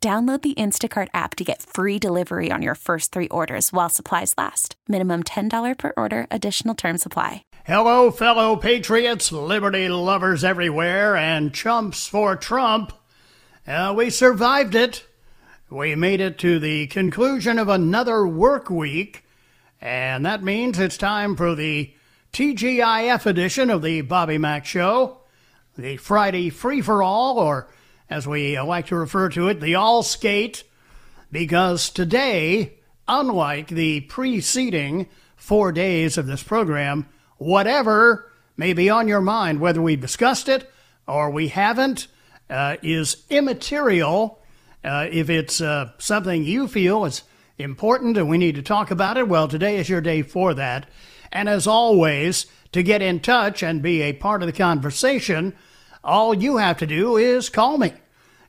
Download the Instacart app to get free delivery on your first three orders while supplies last. Minimum $10 per order, additional term supply. Hello, fellow patriots, liberty lovers everywhere, and chumps for Trump. Uh, we survived it. We made it to the conclusion of another work week, and that means it's time for the TGIF edition of the Bobby Mack Show, the Friday Free for All, or as we like to refer to it, the all skate, because today, unlike the preceding four days of this program, whatever may be on your mind, whether we've discussed it or we haven't, uh, is immaterial. Uh, if it's uh, something you feel is important and we need to talk about it, well, today is your day for that. And as always, to get in touch and be a part of the conversation, all you have to do is call me.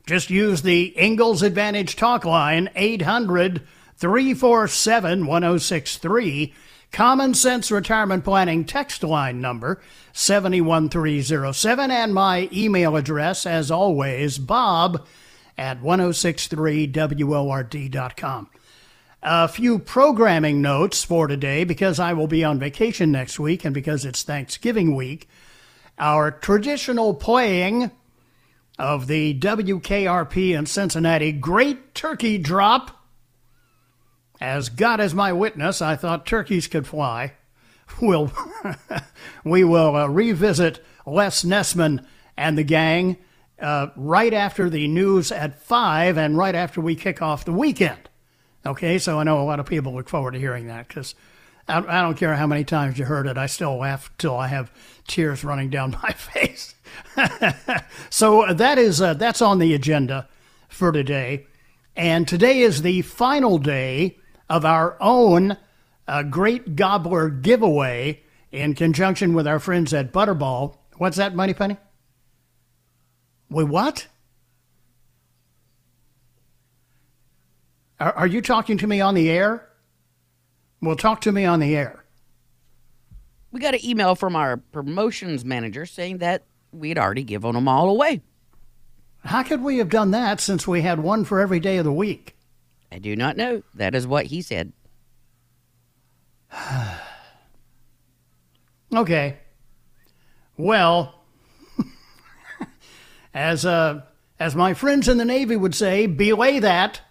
Just use the Ingalls Advantage talk line 800 347 1063. Common Sense Retirement Planning text line number 71307 and my email address as always bob at 1063word.com. A few programming notes for today because I will be on vacation next week and because it's Thanksgiving week. Our traditional playing of the WKRP in Cincinnati Great Turkey Drop. As God is my witness, I thought turkeys could fly. We'll, we will uh, revisit Les Nessman and the gang uh, right after the news at 5 and right after we kick off the weekend. Okay, so I know a lot of people look forward to hearing that because I, I don't care how many times you heard it, I still laugh till I have tears running down my face. so that is uh, that's on the agenda for today, and today is the final day of our own uh, Great Gobbler giveaway in conjunction with our friends at Butterball. What's that, Money Penny? Wait, what? Are, are you talking to me on the air? Well, talk to me on the air. We got an email from our promotions manager saying that we'd already given them all away. How could we have done that since we had one for every day of the week? I do not know. That is what he said. okay. Well, as uh, as my friends in the Navy would say, belay that.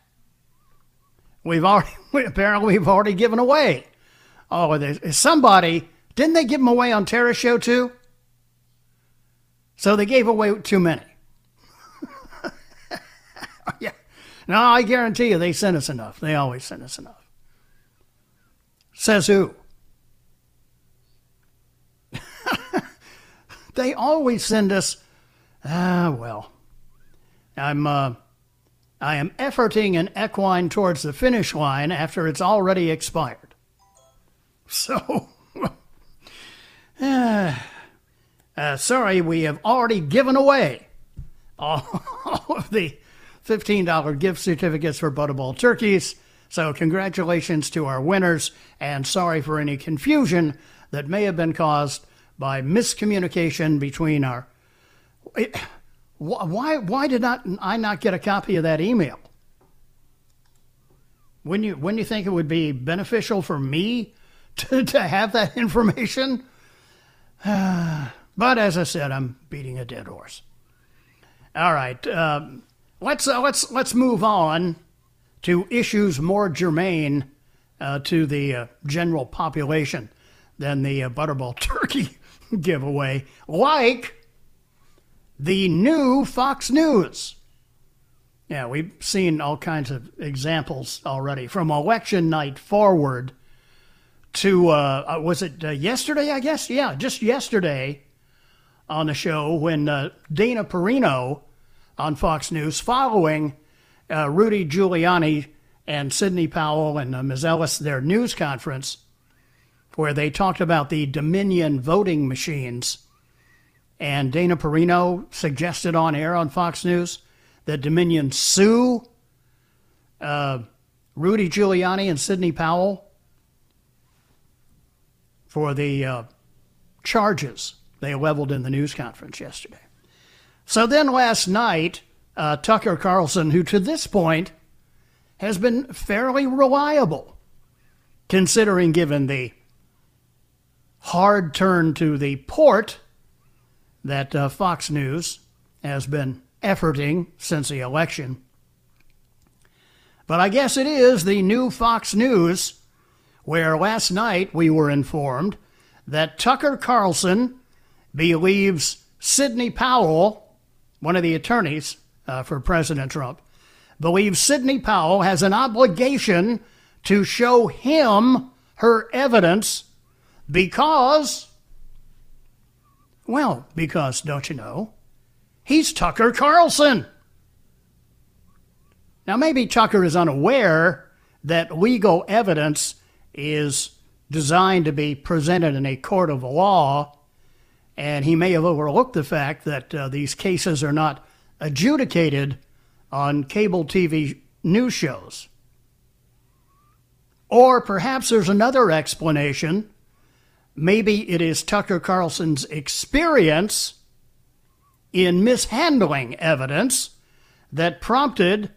We've already apparently we've already given away. Oh, there's somebody didn't they give them away on Tara's show too? So they gave away too many. yeah. No, I guarantee you they sent us enough. They always send us enough. Says who? they always send us. Ah, well. I'm. Uh, I am efforting an equine towards the finish line after it's already expired. So, uh, uh, sorry, we have already given away all, all of the $15 gift certificates for Butterball turkeys. So, congratulations to our winners, and sorry for any confusion that may have been caused by miscommunication between our. It, why, why did not I not get a copy of that email? Wouldn't you, wouldn't you think it would be beneficial for me to, to have that information? but as I said, I'm beating a dead horse. All right, um, let's uh, let's let's move on to issues more germane uh, to the uh, general population than the uh, Butterball Turkey giveaway, like the new Fox News. Yeah, we've seen all kinds of examples already from election night forward to, uh, uh was it uh, yesterday, I guess? Yeah, just yesterday on the show when uh, Dana Perino on Fox News, following uh, Rudy Giuliani and Sidney Powell and uh, Ms. Ellis, their news conference, where they talked about the Dominion voting machines. And Dana Perino suggested on air on Fox News that Dominion sue uh, Rudy Giuliani and Sidney Powell for the uh, charges they leveled in the news conference yesterday. So then last night, uh, Tucker Carlson, who to this point has been fairly reliable, considering given the hard turn to the port that uh, Fox News has been efforting since the election. But I guess it is the new Fox News, where last night we were informed that Tucker Carlson believes Sidney Powell, one of the attorneys uh, for President Trump, believes Sidney Powell has an obligation to show him her evidence because, well, because, don't you know, he's Tucker Carlson. Now, maybe Tucker is unaware that legal evidence is designed to be presented in a court of law and he may have overlooked the fact that uh, these cases are not adjudicated on cable TV news shows. Or perhaps there's another explanation. Maybe it is Tucker Carlson's experience in mishandling evidence that prompted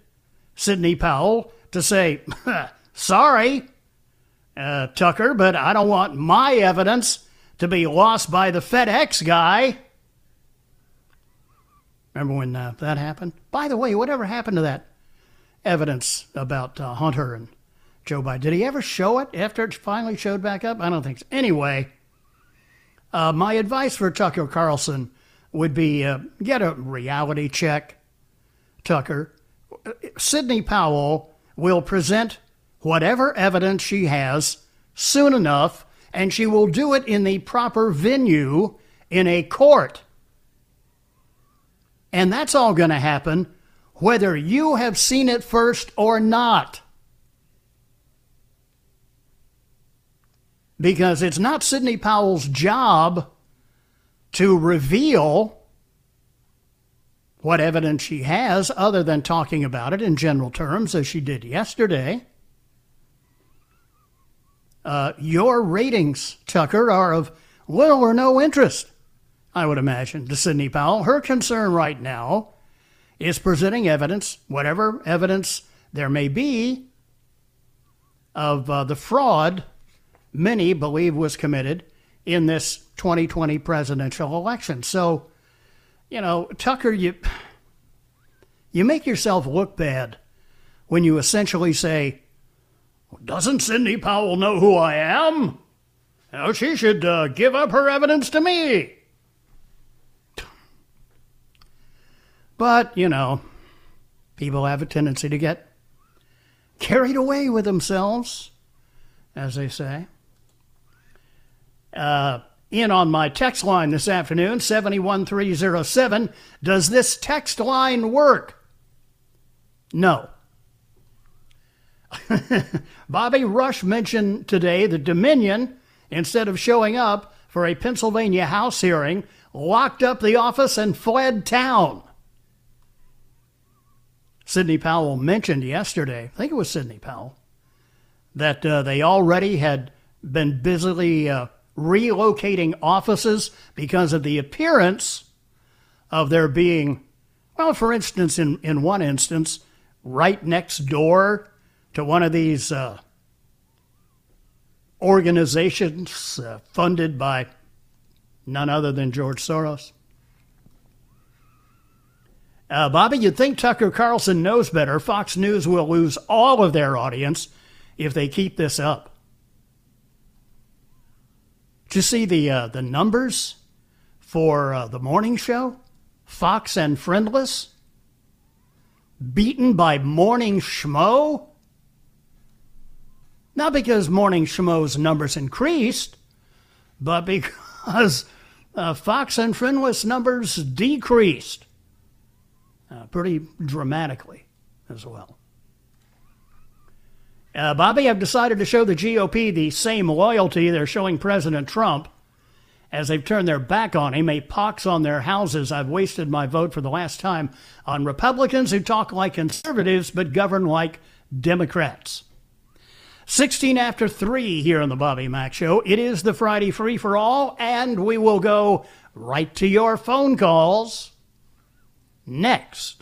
Sidney Powell to say, Sorry, uh, Tucker, but I don't want my evidence to be lost by the FedEx guy. Remember when uh, that happened? By the way, whatever happened to that evidence about uh, Hunter and Joe Biden? Did he ever show it after it finally showed back up? I don't think so. Anyway, uh, my advice for Tucker Carlson would be uh, get a reality check, Tucker. Sidney Powell will present whatever evidence she has soon enough and she will do it in the proper venue in a court. And that's all going to happen whether you have seen it first or not. Because it's not Sidney Powell's job to reveal what evidence she has other than talking about it in general terms, as she did yesterday. Uh, your ratings, Tucker, are of little or no interest, I would imagine, to Sidney Powell. Her concern right now is presenting evidence, whatever evidence there may be, of uh, the fraud many believe was committed in this 2020 presidential election. So, you know, Tucker, you you make yourself look bad when you essentially say doesn't Sidney Powell know who I am? Now she should uh, give up her evidence to me. But, you know, people have a tendency to get carried away with themselves, as they say. Uh, in on my text line this afternoon, 71307. Does this text line work? No. Bobby Rush mentioned today that Dominion, instead of showing up for a Pennsylvania House hearing, locked up the office and fled town. Sidney Powell mentioned yesterday, I think it was Sidney Powell, that uh, they already had been busily uh, relocating offices because of the appearance of there being, well, for instance, in, in one instance, right next door to one of these uh, organizations uh, funded by none other than George Soros. Uh, Bobby, you'd think Tucker Carlson knows better. Fox News will lose all of their audience if they keep this up. Did you see the uh, the numbers for uh, the morning show? Fox and Friendless beaten by Morning Schmo. Not because Morning Schmo's numbers increased, but because uh, Fox and Friendless numbers decreased uh, pretty dramatically as well. Uh, Bobby, I've decided to show the GOP the same loyalty they're showing President Trump as they've turned their back on him, a pox on their houses. I've wasted my vote for the last time on Republicans who talk like conservatives but govern like Democrats. 16 after 3 here on the Bobby Mack Show. It is the Friday free for all, and we will go right to your phone calls next.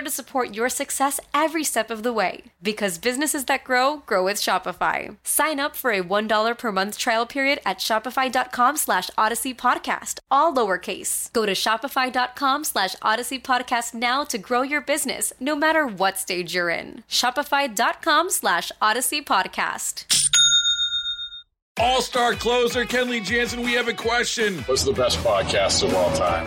to support your success every step of the way. Because businesses that grow, grow with Shopify. Sign up for a $1 per month trial period at shopify.com slash odyssey podcast, all lowercase. Go to shopify.com slash odyssey podcast now to grow your business, no matter what stage you're in. Shopify.com slash odyssey podcast. All star closer Kenley Jansen, we have a question. What's the best podcast of all time?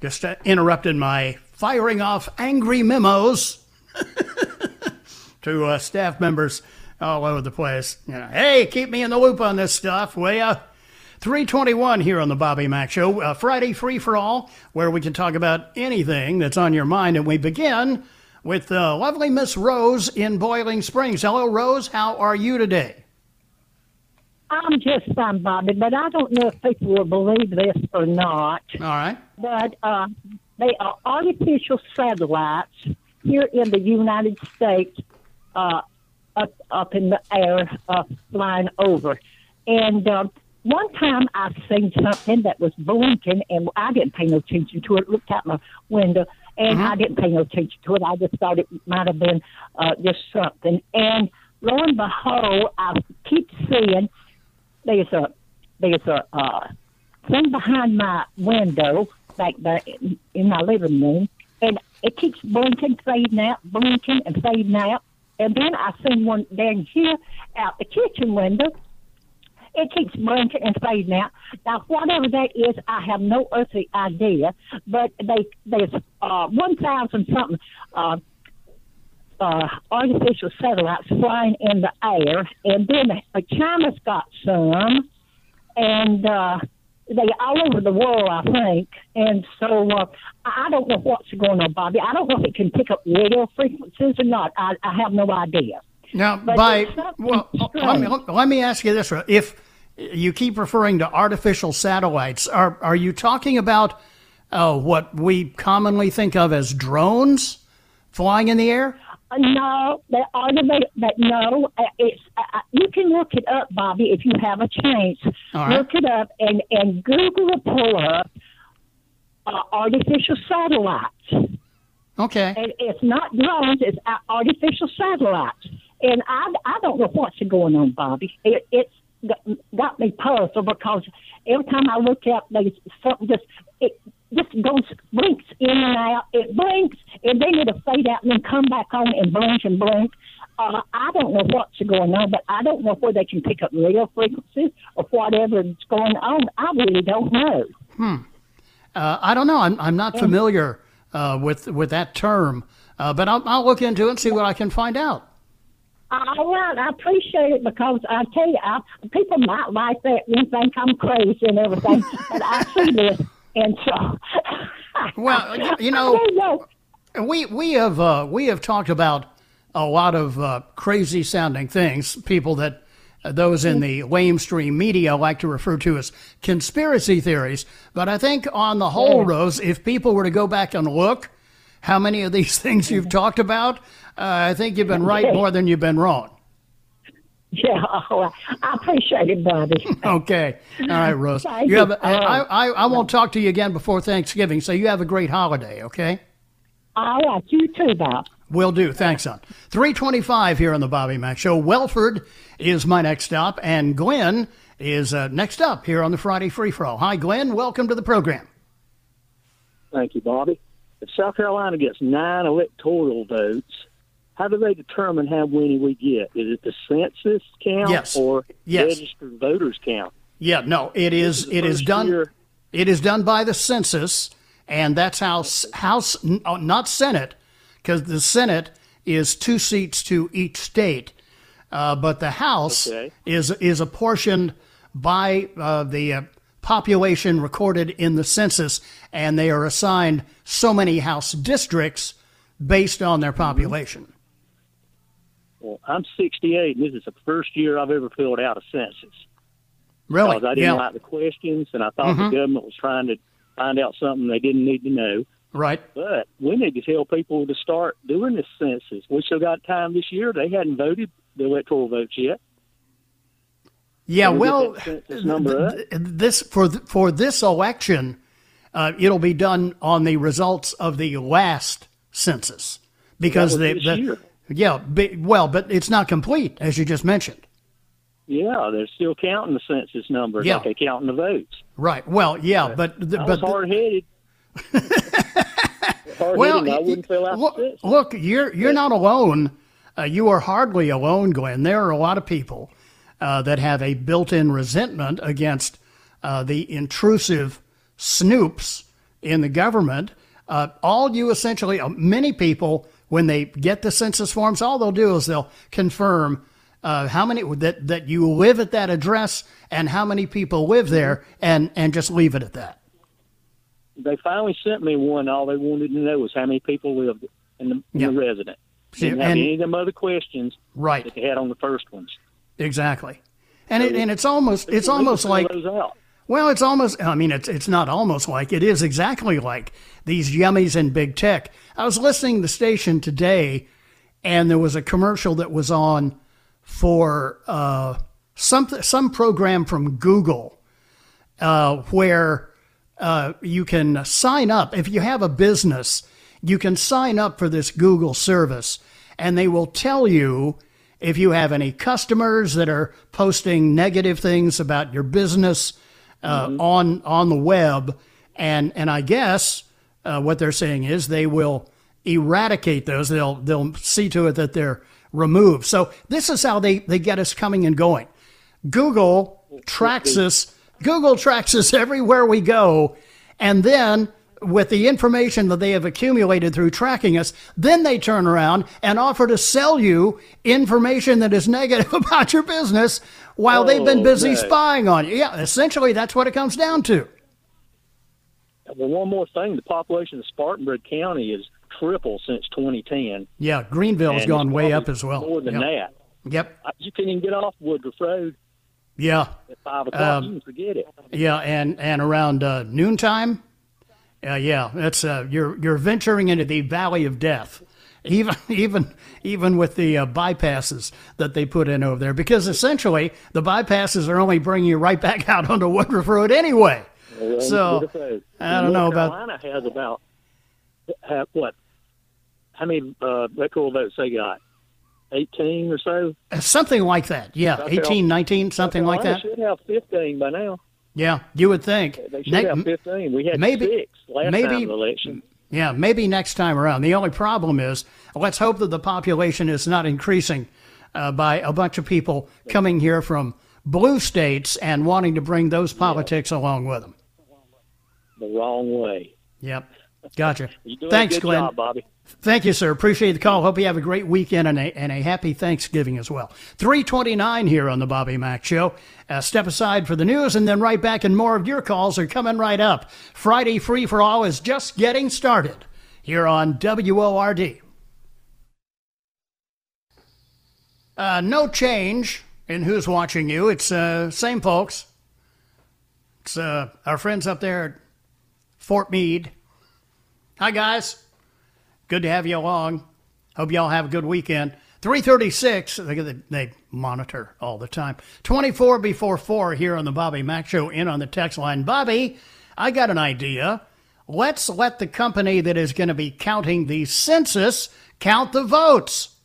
Just interrupted my firing off angry memos to uh, staff members all over the place. You know, hey, keep me in the loop on this stuff, will ya? 321 here on the Bobby Mack Show, uh, Friday free for all, where we can talk about anything that's on your mind. And we begin with uh, lovely Miss Rose in Boiling Springs. Hello, Rose. How are you today? I'm just fine, Bobby, but I don't know if people will believe this or not. All right. But uh, they are artificial satellites here in the United States, uh, up up in the air, uh, flying over. And uh, one time I seen something that was blinking, and I didn't pay no attention to it. Looked out my window, and I didn't pay no attention to it. I just thought it might have been uh, just something. And lo and behold, I keep seeing there's a there's a uh, thing behind my window back there in, my living room, and it keeps blinking, fading out, blinking and fading out. And then I seen one down here out the kitchen window, it keeps blinking and fading out. Now, whatever that is, I have no earthly idea. But they there's uh, one thousand something uh, uh, artificial satellites flying in the air, and then uh, China's got some, and. Uh, they all over the world, I think. And so uh, I don't know what's going on, Bobby. I don't know if it can pick up radio frequencies or not. I, I have no idea. Now, But by well, let me, let me ask you this: if you keep referring to artificial satellites, are are you talking about uh, what we commonly think of as drones flying in the air? Uh, no, they are the that no. uh, It's uh, uh, you can look it up, Bobby, if you have a chance. Right. Look it up and and Google will pull up uh, artificial satellites. Okay. And it's not drones; it's uh, artificial satellites. And I I don't know what's going on, Bobby. It, it's got, got me puzzled because every time I look up, there's something just it just goes blinks in and out. It blinks and then it'll fade out and then come back on and blink and blink. Uh, I don't know what's going on, but I don't know where they can pick up radio frequencies or whatever's going on. I really don't know. Uh, I don't know. I'm I'm not familiar uh, with with that term, uh, but I'll, I'll look into it and see what I can find out. All right, I appreciate it because I tell you, I, people might like that and think I'm crazy and everything, but I see this, and so. Well, you- know- know. We we have uh, we have talked about a lot of uh, crazy sounding things. People that uh, those in the lamestream media like to refer to as conspiracy theories. But I think on the whole, Rose, if people were to go back and look how many of these things you've talked about, uh, I think you've been right more than you've been wrong. Yeah, all right. I appreciate it, Bobby. Okay, all right, Rose. Thank You you. have. A, I, I I won't talk to you again before Thanksgiving, so you have a great holiday. Okay. All right, you too, Bob. Will do. Thanks, son. 325 here on the Bobby Mack Show. Wellford is my next stop, and Glenn is uh, next up here on the Friday Free For All. Hi, Glenn. Welcome to the program. Thank you, Bobby. If South Carolina gets nine electoral votes, how do they determine how many we get? Is it the census count Yes. or Yes. registered voters count? Yeah, no, it is. is it is done. year- It is done by the census, and that's how House, oh, not Senate, because the Senate is two seats to each state, uh, but the House Okay. is is apportioned by uh, the uh, population recorded in the census, and they are assigned so many House districts based on their population. Well, I'm 68, and this is the first year I've ever filled out a census. Really? Because I didn't yeah. like the questions, and I thought the government was trying to find out something they didn't need to know. right. But we need to tell people to start doing this census. We still got time this year. They hadn't voted the electoral votes yet. Yeah, well, th- th- this for th- for this election, uh, it'll be done on the results of the last census because the, the this year. Yeah, be, well, but it's not complete as you just mentioned. Yeah, they're still counting the census numbers Yeah. like they counting the votes. Right. Well, yeah, but the, I but was hard headed. hard well, headed. I y- wouldn't fill out look, look, you're you're not alone. Uh, you are hardly alone, Glenn. There are a lot of people uh, that have a built-in resentment against uh, the intrusive snoops in the government. Uh, all you essentially, uh, many people, when they get the census forms, all they'll do is they'll confirm uh, how many that that you live at that address and how many people live there, and and just leave it at that. They finally sent me one. All they wanted to know was how many people lived in the, Yeah. the resident. See, Didn't have and- any of them other questions Right. that they had on the first ones. Exactly. And it, and it's almost it's almost like those out. Well it's almost I mean it's it's not almost like it is exactly like these yummies in big tech. I was listening to the station today and there was a commercial that was on for uh, some some program from Google uh, where uh, you can sign up if you have a business. You can sign up for this Google service, and they will tell you if you have any customers that are posting negative things about your business uh, on on the web, and and I guess uh, what they're saying is they will eradicate those. They'll they'll see to it that they're removed. So this is how they they get us coming and going. Google tracks us. Google tracks us everywhere we go, and then with the information that they have accumulated through tracking us, then they turn around and offer to sell you information that is negative about your business while they've been busy Okay. spying on you. Yeah, essentially, that's what it comes down to. Well, one more thing: the population of Spartanburg County is triple since 2010. Yeah, Greenville has gone way up as well. More than Yep. that. Yep. Uh, You can't even get off Woodruff Road Yeah. at five o'clock. Um, you can forget it. Yeah, and and around uh, noontime, uh, yeah, that's uh, you're you're venturing into the valley of death. Even even even with the uh, bypasses that they put in over there, because essentially the bypasses are only bringing you right back out onto Woodruff Road anyway. Well, So, I don't know about- Carolina has about have, what? How many uh, electoral votes they got? 18 or so. Uh, Something like that. Yeah, South 18, 19, something like that. Should have 15 by now. Yeah, you would think. They should Ne- have 15. We had maybe- six last maybe- time election. Yeah, maybe next time around. The only problem is, let's hope that the population is not increasing uh, by a bunch of people coming here from blue states and wanting to bring those politics along with them. The wrong way. Yep. Gotcha. Thanks, Glenn. job, Bobby. Thank you, sir. Appreciate the call. Hope you have a great weekend and a, and a happy Thanksgiving as well. 329 here on the Bobby Mack Show. Uh, step aside for the news and then right back, and more of your calls are coming right up. Friday Free for All is just getting started here on WORD. Uh, no change in who's watching you. It's uh, same folks. It's uh, our friends up there at Fort Meade. Hi, guys. Good to have you along. Hope y'all have a good weekend. 336, they, they, monitor all the time. 24 before 4 here on the Bobby Mack Show in on the text line. Bobby, I got an idea. Let's let the company that is going to be counting the census count the votes.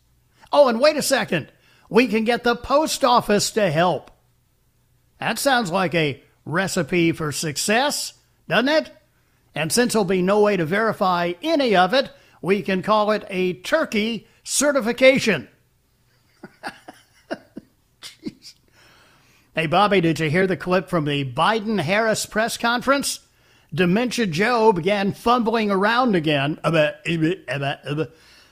Oh, and wait a second. We can get the post office to help. That sounds like a recipe for success, doesn't it? And since there'll be no way to verify any of it, we can call it a turkey certification. Hey, Bobby, did you hear the clip from the Biden Harris press conference? Dementia Joe began fumbling around again.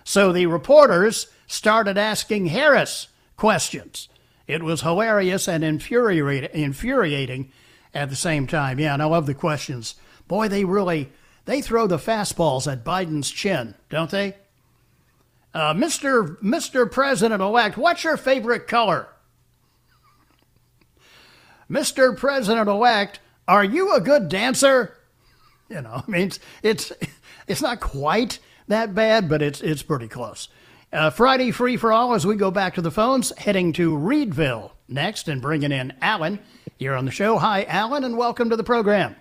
So the reporters started asking Harris questions. It was hilarious and infuriating, at the same time. Yeah, and I love the questions. Boy, they really they throw the fastballs at Biden's chin, don't they? Uh, Mr. Mr. President elect, what's your favorite color? Mr. President elect, are you a good dancer? You know, I mean, it's it's, it's not quite that bad, but it's it's pretty close. Uh, Friday free for all as we go back to the phones, heading to Reidville next and bringing in Alan here on the show. Hi, Alan, and welcome to the program.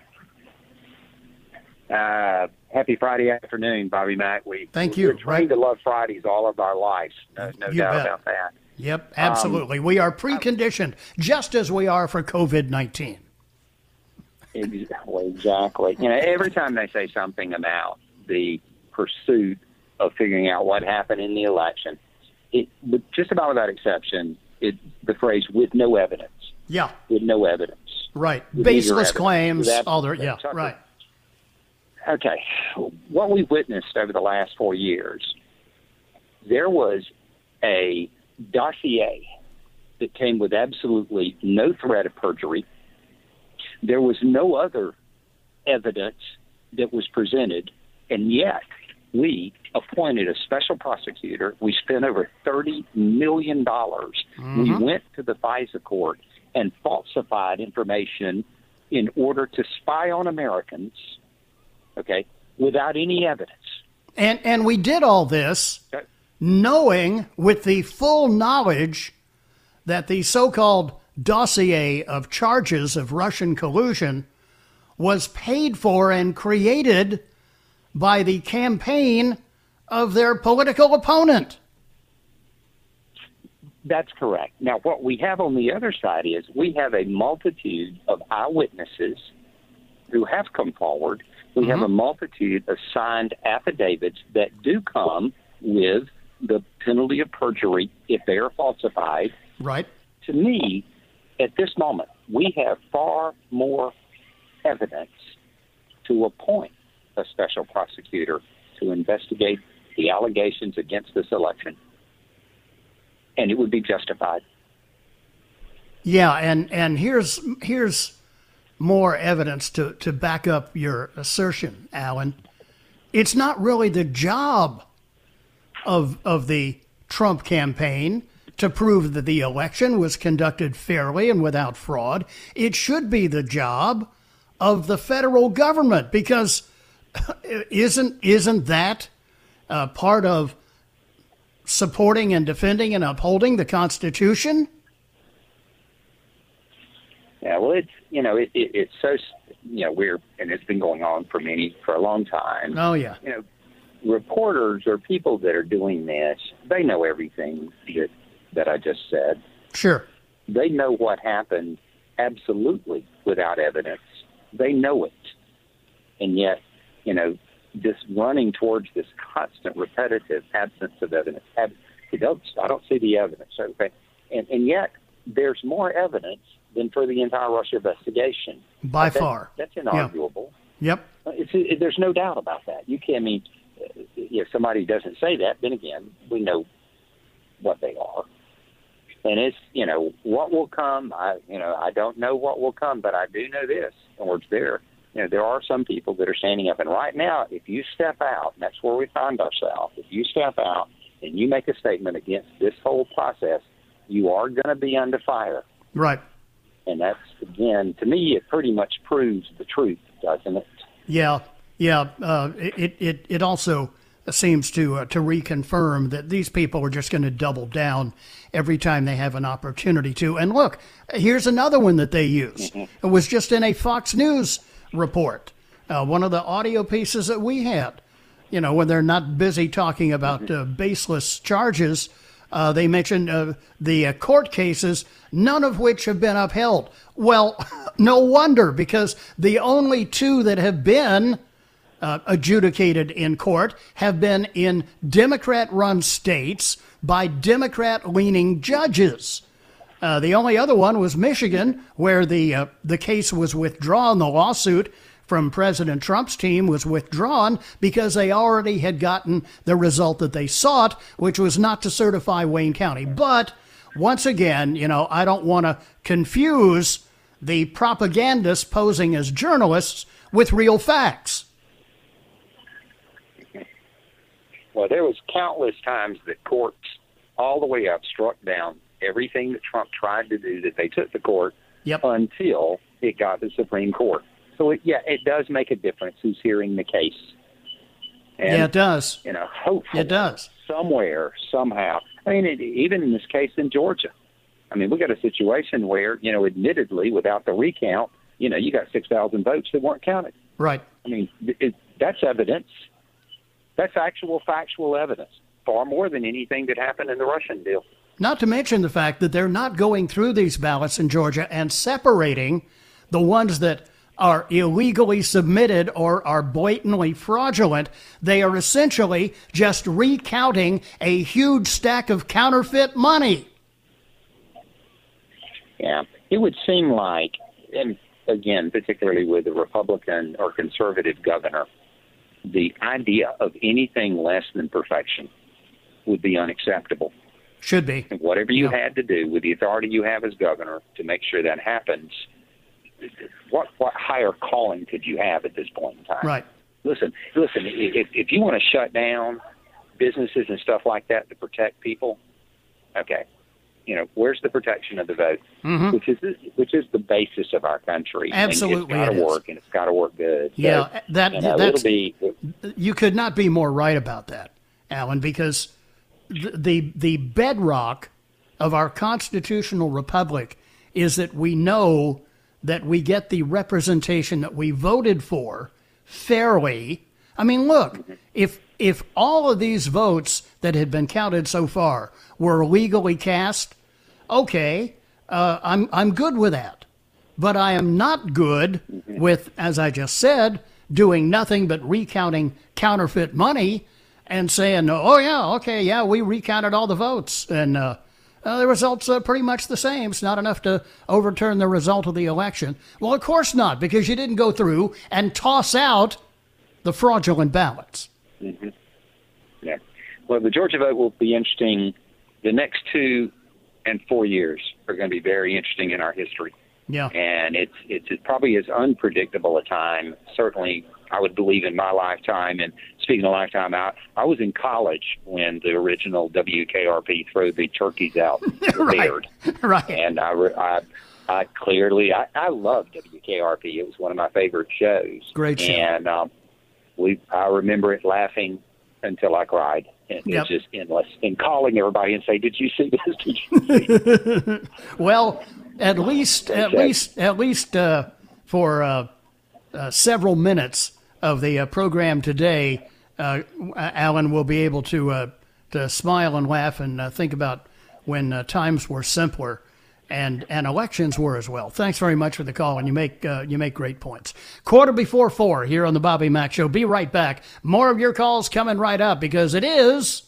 Uh, happy Friday afternoon, Bobby Mack. We Thank you. we're trained to love Fridays all of our lives. No, no doubt bet. about that. Yep, absolutely. we are preconditioned, just as we are for COVID 19. Exactly, exactly. You know, every time they say something about the pursuit of figuring out what happened in the election, it just about without exception, it the phrase "with no evidence," Yeah, with no evidence. right. With Baseless evidence. claims, all absolute- yeah, Tucker- right. Okay, what we've witnessed over the last four years, there was a dossier that came with absolutely no threat of perjury. There was no other evidence that was presented, and yet we appointed a special prosecutor. We spent over $30 million. We mm-hmm. went to the FISA court and falsified information in order to spy on Americans, okay, without any evidence. And, and we did all this knowing with the full knowledge that the so called dossier of charges of Russian collusion was paid for and created by the campaign of their political opponent. That's correct. Now, what we have on the other side is we have a multitude of eyewitnesses who have come forward. We have mm-hmm. a multitude of signed affidavits that do come with the penalty of perjury if they are falsified. Right. To me, at this moment, we have far more evidence to appoint a special prosecutor to investigate the allegations against this election, and it would be justified. Yeah, and and here's here's more evidence to to back up your assertion, Alan. It's not really the job of of the Trump campaign to prove that the election was conducted fairly and without fraud. It should be the job of the federal government because isn't isn't that uh, part of supporting and defending and upholding the Constitution? Yeah, well, it's you know it, it, it's so you know we're and it's been going on for many for a long time. Oh yeah. You know, reporters or people that are doing this, they know everything that that I just said. Sure. They know what happened absolutely without evidence. They know it, and yet, you know, this running towards this constant, repetitive absence of evidence. I don't see the evidence. Okay, and and yet there's more evidence than for the entire Russia investigation. By that, far. That's inarguable. Yep. Uh, it's, it, there's no doubt about that. You can't I mean uh, if somebody doesn't say that, then again, we know what they are. And it's you know what will come. I you know I don't know what will come, but I do know this. In words, there you know there are some people that are standing up, and right now, if you step out, and that's where we find ourselves. If you step out and you make a statement against this whole process, you are going to be under fire. Right. And that's again, to me, it pretty much proves the truth, doesn't it? Yeah, yeah. Uh, it it it also seems to uh, to reconfirm that these people are just going to double down every time they have an opportunity to. And look, here's another one that they use. Mm-hmm. It was just in a Fox News report, uh, one of the audio pieces that we had. You know, when they're not busy talking about Mm-hmm. uh, baseless charges, uh, they mentioned uh, the uh, court cases, none of which have been upheld. Well, no wonder, because the only two that have been uh, adjudicated in court have been in Democrat run states by Democrat leaning judges. Uh, the only other one was Michigan, where the, uh, the case was withdrawn, the lawsuit from President Trump's team was withdrawn because they already had gotten the result that they sought, which was not to certify Wayne County. But once again, you know, I don't want to confuse the propagandists posing as journalists with real facts. Well, there was countless times that courts, all the way up, struck down everything that Trump tried to do that they took to court yep. until it got to the Supreme Court. So, it, yeah, it does make a difference who's hearing the case. And, yeah, it does. You know, hopefully, it does. Somewhere, somehow. I mean, it, even in this case in Georgia, I mean, we got a situation where, you know, admittedly, without the recount, you know, you got 6,000 votes that weren't counted. Right. I mean, it, that's evidence. That's actual factual evidence, far more than anything that happened in the Russian deal. Not to mention the fact that they're not going through these ballots in Georgia and separating the ones that are illegally submitted or are blatantly fraudulent. They are essentially just recounting a huge stack of counterfeit money. Yeah, it would seem like, and again, particularly with a Republican or conservative governor, the idea of anything less than perfection would be unacceptable. Should be. And whatever you yeah. had to do with the authority you have as governor to make sure that happens, what what higher calling could you have at this point in time? Right. Listen, listen. If if you want to shut down businesses and stuff like that to protect people, okay, you know where's the protection of the vote, mm-hmm. which is which is the basis of our country. Absolutely, and it's got to work, and it's got to work good. Yeah, so, that you know, that's be, you could not be more right about that, Alan, because the, the the bedrock of our constitutional republic is that we know that we get the representation that we voted for fairly. I mean, look, if if all of these votes that had been counted so far were legally cast, okay, uh, I'm I'm good with that. But I am not good with, as I just said, doing nothing but recounting counterfeit money and saying, "Oh yeah, okay, yeah, we recounted all the votes," and uh, uh, the result's uh, pretty much the same. It's not enough to overturn the result of the election. Well, of course not, because you didn't go through and toss out the fraudulent ballots. Mm-hmm. Yeah. Well, the Georgia vote will be interesting. The next two and four years are going to be very interesting in our history. Yeah. And it's it's probably as unpredictable a time. Certainly, I would believe in my lifetime. And speaking of lifetime, I, I was in college when the original WKRP threw the turkeys out right. right. And I, I, I clearly, I, I love WKRP. It was one of my favorite shows. Great show. And um, we, I remember it laughing until I cried. And Yep. It's just endless. And calling everybody and say, "Did you see this? Did you see?" well, at least, at least, at least uh, for uh, uh, several minutes of the uh, program today, uh, Alan will be able to uh, to smile and laugh and uh, think about when uh, times were simpler. And, and elections were as well. Thanks very much for the call, and you make uh, you make great points. Quarter before four here on the Bobby Mack Show. Be right back. More of your calls coming right up because it is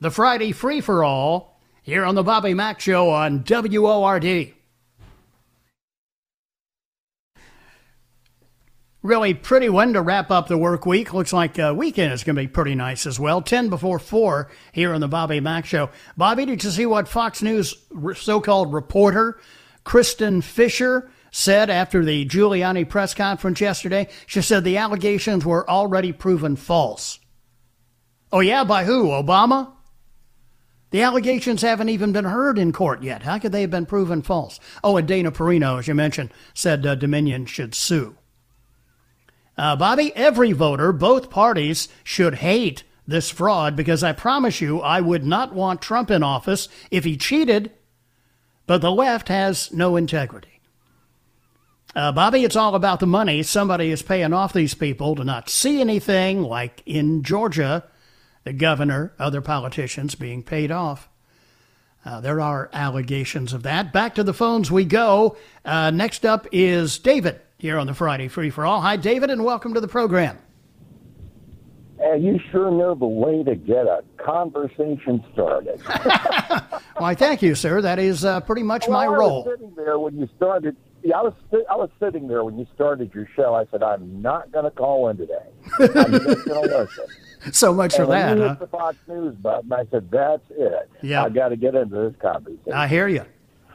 the Friday free for all here on the Bobby Mack Show on WORD. Really pretty one to wrap up the work week. Looks like uh, weekend is going to be pretty nice as well. 10 before 4 here on the Bobby Mack Show. Bobby, did you see what Fox News so called reporter Kristin Fisher said after the Giuliani press conference yesterday? She said the allegations were already proven false. Oh, yeah, by who? Obama? The allegations haven't even been heard in court yet. How could they have been proven false? Oh, and Dana Perino, as you mentioned, said uh, Dominion should sue. Uh, Bobby, every voter, both parties, should hate this fraud because I promise you I would not want Trump in office if he cheated, but the left has no integrity. Uh, Bobby, it's all about the money. Somebody is paying off these people to not see anything, like in Georgia, the governor, other politicians being paid off. Uh, there are allegations of that. Back to the phones we go. Uh, next up is David here on the Friday Free for All. Hi, David, and welcome to the program. Hey, you sure know the way to get a conversation started. Why, thank you, sir. That is uh, pretty much well, my I was role. sitting there when you started. Yeah, I was I was sitting there when you started your show. I said, I'm not going to call in today. I'm just going to listen. So much for and when that, you huh? hit the Fox News button, I said, that's it. Yeah. I got to get into this conversation. I hear you.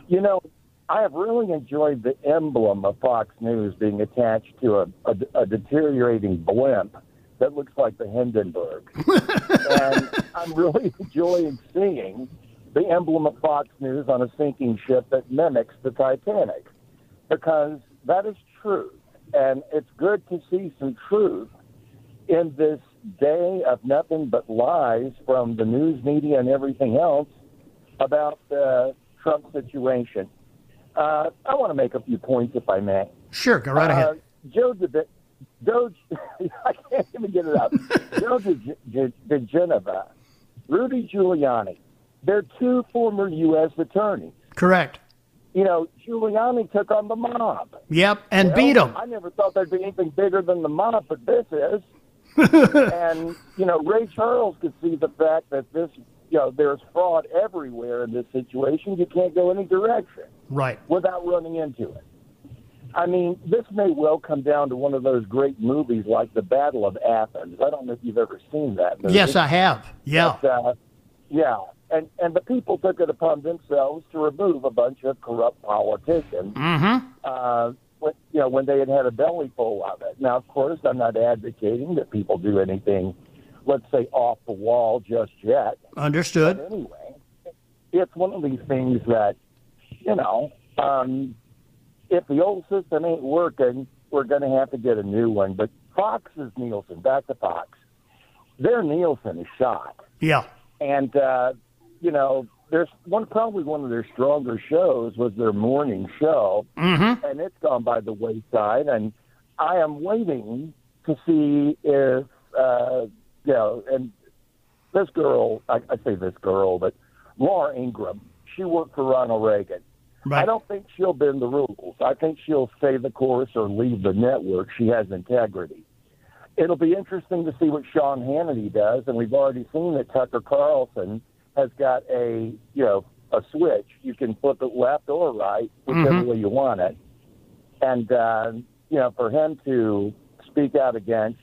You know, I have really enjoyed the emblem of Fox News being attached to a, a, a deteriorating blimp that looks like the Hindenburg. and I'm really enjoying seeing the emblem of Fox News on a sinking ship that mimics the Titanic because that is true. And it's good to see some truth in this day of nothing but lies from the news media and everything else about the Trump situation. Uh, I want to make a few points, if I may. Sure, go right Uh, ahead. Joe De, Joe, I can't even get it out. Joe De, De, diGenova, Rudy Giuliani. They're two former U.S. attorneys. Correct. You know, Giuliani took on the mob. Yep, and Well, beat him. I never thought there'd be anything bigger than the mob, but this is. and you know, Ray Charles could see the fact that this, you know, there's fraud everywhere in this situation. You can't go any direction Right. without running into it. I mean, this may well come down to one of those great movies like The Battle of Athens. I don't know if you've ever seen that movie. Yes, I have. Yeah. But, uh, yeah, and and the people took it upon themselves to remove a bunch of corrupt politicians. Mm-hmm. Uh, when, you know, when they had had a belly full of it. Now, of course, I'm not advocating that people do anything, let's say, off the wall just yet. Understood. But anyway, it's one of these things that, you know, um, if the old system ain't working, we're going to have to get a new one. But Fox is Nielsen. Back to Fox. Their Nielsen is shot. Yeah. And uh, you know, there's one probably one of their stronger shows was their morning show, Mm-hmm. and it's gone by the wayside. And I am waiting to see if uh, you know, and this girl, I, I say this girl, but Laura Ingraham, she worked for Ronald Reagan. Right. I don't think she'll bend the rules. I think she'll stay the course or leave the network. She has integrity. It'll be interesting to see what Sean Hannity does, and we've already seen that Tucker Carlson has got a you know a switch. You can flip it left or right, whichever Mhm. way you want it. And uh, you know, for him to speak out against,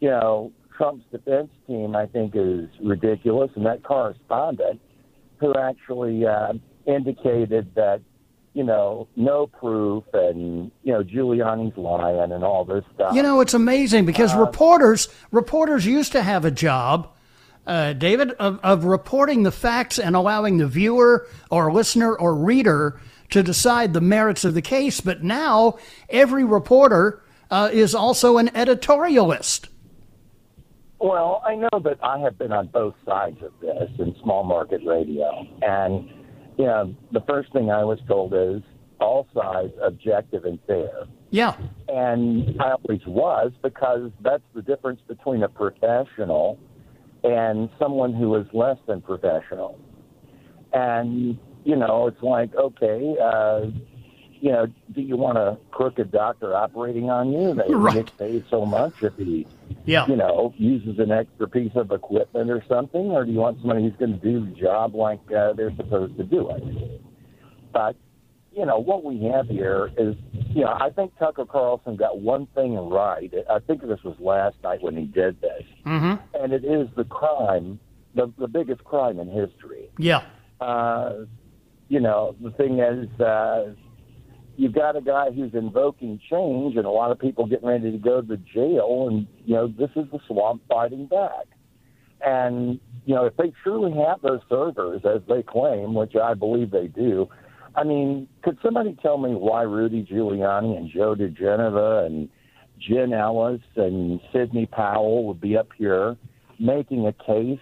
you know, Trump's defense team, I think is ridiculous. And that correspondent, who actually uh, indicated that, you know, no proof and you know Giuliani's lying and all this stuff. You know, it's amazing because reporters reporters used to have a job, uh, David, of, of reporting the facts and allowing the viewer or listener or reader to decide the merits of the case. But now every reporter uh, is also an editorialist. Well, I know that I have been on both sides of this in small market radio. And, know, the first thing I was told is all sides objective and fair. Yeah. And I always was because that's the difference between a professional and someone who is less than professional. And, you know, it's like, okay, uh, you know, do you want a crooked doctor operating on you? They Right. get paid so much if he Yeah. you know, uses an extra piece of equipment or something, or do you want somebody who's going to do the job like uh, they're supposed to do it? But, you know, what we have here is, you know, I think Tucker Carlson got one thing right. I think this was last night when he did this, Mm-hmm. and it is the crime, the, the biggest crime in history. Yeah. Uh, you know, the thing is, uh, you've got a guy who's invoking change, and a lot of people getting ready to go to jail, and you know, this is the swamp fighting back. And you know, if they truly have those servers as they claim, which I believe they do, I mean, could somebody tell me why Rudy Giuliani and Joe diGenova and Jenna Ellis and Sidney Powell would be up here making a case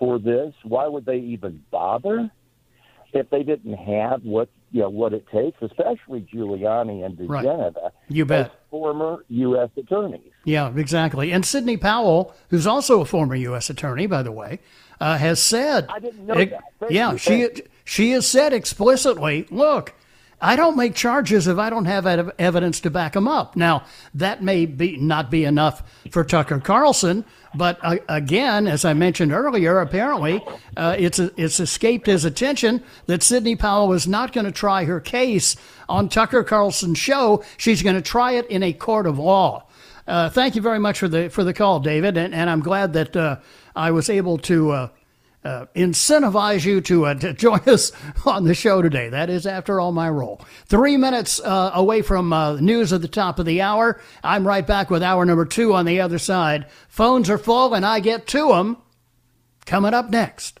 for this? Why would they even bother if they didn't have what you know what it takes, especially Giuliani and Right. You bet. former U.S. attorneys? Yeah, exactly. And Sidney Powell, who's also a former U.S. attorney, by the way, uh, has said. I didn't know Ex- that. Thank yeah, you. she she has said explicitly, look. I don't make charges if I don't have ev- evidence to back them up. Now, that may be not be enough for Tucker Carlson, but uh, again, as I mentioned earlier, apparently uh, it's it's escaped his attention that Sidney Powell is not going to try her case on Tucker Carlson's show. She's going to try it in a court of law. Uh, thank you very much for the for the call, David, and, and I'm glad that uh, I was able to uh, incentivize you to, uh, to join us on the show today. That is, after all, my role. Three minutes uh, away from uh, news at the top of the hour. I'm right back with hour number two on the other side. Phones are full, and I get to them coming up next.